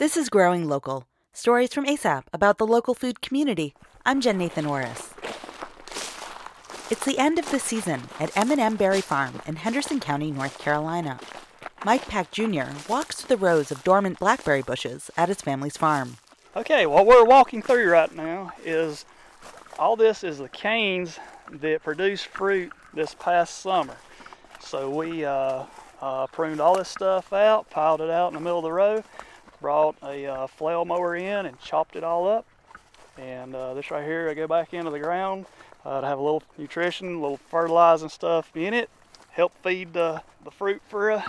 This is Growing Local, stories from ASAP about the local food community. I'm Jen Nathan Orris. It's the end of the season at M&M Berry Farm in Henderson County, North Carolina. Mike Pack Jr. walks through the rows of dormant blackberry bushes at his family's farm. Okay, what we're walking through right now is all this is the canes that produced fruit this past summer. So we uh, uh, pruned all this stuff out, piled it out in the middle of the row, brought a uh, flail mower in and chopped it all up. And uh, this right here, I go back into the ground uh, to have a little nutrition, a little fertilizing stuff in it, help feed the fruit for uh,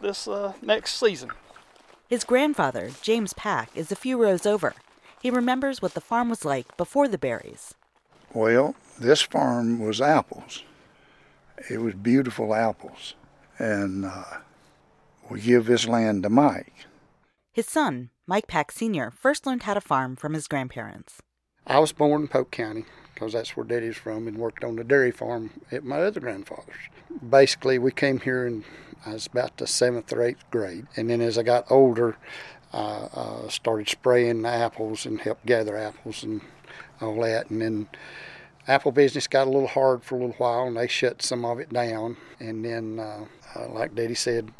this next season. His grandfather, James Pack, is a few rows over. He remembers what the farm was like before the berries. Well, this farm was apples. It was beautiful apples. And uh, we give this land to Mike. His son, Mike Pack Sr., first learned how to farm from his grandparents. I was born in Polk County because that's where Daddy's from and worked on the dairy farm at my other grandfather's. Basically, we came here and I was about the seventh or eighth grade. And then as I got older, I uh, started spraying the apples and helped gather apples and all that. And then apple business got a little hard for a little while and they shut some of it down. And then, uh, uh, like Daddy said,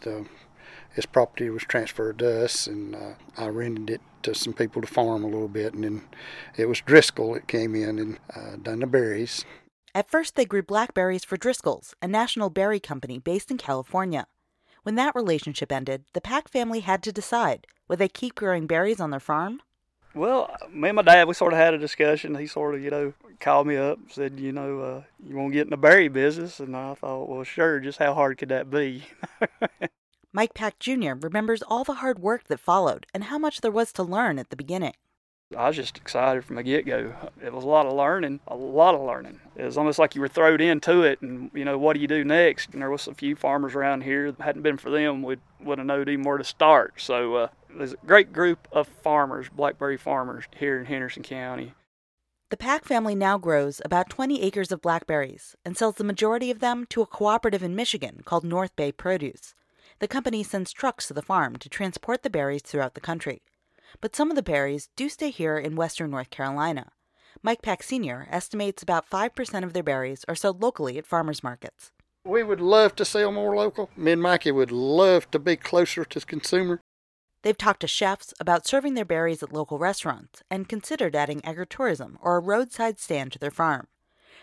his property was transferred to us and uh, I rented it to some people to farm a little bit. And then it was Driscoll that came in and uh, done the berries. At first, they grew blackberries for Driscoll's, a national berry company based in California. When that relationship ended, the Pack family had to decide would they keep growing berries on their farm? Well, me and my dad, we sort of had a discussion. He sort of, you know, called me up, said, you know, uh, you want to get in the berry business? And I thought, well, sure, just how hard could that be? Mike Pack Jr. remembers all the hard work that followed and how much there was to learn at the beginning. I was just excited from the get go. It was a lot of learning, a lot of learning. It was almost like you were thrown into it, and you know, what do you do next? And there was a few farmers around here. Hadn't been for them, we wouldn't have known even where to start. So uh, there's a great group of farmers, blackberry farmers, here in Henderson County. The Pack family now grows about 20 acres of blackberries and sells the majority of them to a cooperative in Michigan called North Bay Produce. The company sends trucks to the farm to transport the berries throughout the country but some of the berries do stay here in western North Carolina. Mike Pack Sr. estimates about 5% of their berries are sold locally at farmers markets. We would love to sell more local. Me and Mikey would love to be closer to the consumer. They've talked to chefs about serving their berries at local restaurants and considered adding agritourism or a roadside stand to their farm.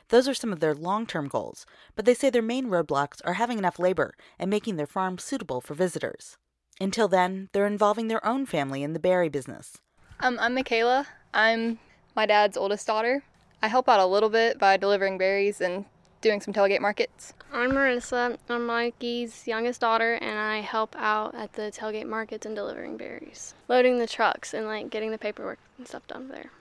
Those are some of their long term goals, but they say their main roadblocks are having enough labor and making their farm suitable for visitors. Until then, they're involving their own family in the berry business. Um, I'm Michaela. I'm my dad's oldest daughter. I help out a little bit by delivering berries and doing some tailgate markets. I'm Marissa. I'm Mikey's youngest daughter, and I help out at the tailgate markets and delivering berries, loading the trucks, and like getting the paperwork and stuff done there.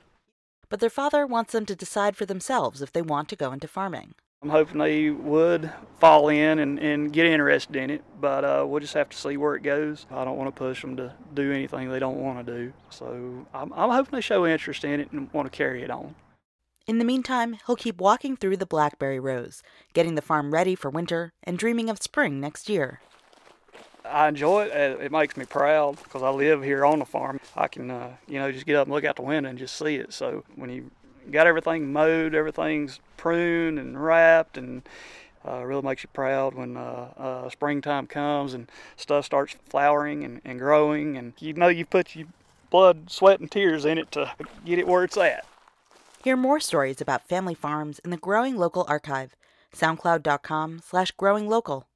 But their father wants them to decide for themselves if they want to go into farming. I'm hoping they would fall in and, and get interested in it, but uh, we'll just have to see where it goes. I don't want to push them to do anything they don't want to do. So I'm, I'm hoping they show interest in it and want to carry it on. In the meantime, he'll keep walking through the blackberry rows, getting the farm ready for winter and dreaming of spring next year. I enjoy it. It makes me proud because I live here on the farm. I can, uh, you know, just get up and look out the window and just see it. So when you got everything mowed, everything's pruned and wrapped, and uh, really makes you proud when uh, uh, springtime comes and stuff starts flowering and, and growing, and you know you put your blood, sweat, and tears in it to get it where it's at. Hear more stories about family farms in the Growing Local archive, soundcloud.com slash growinglocal.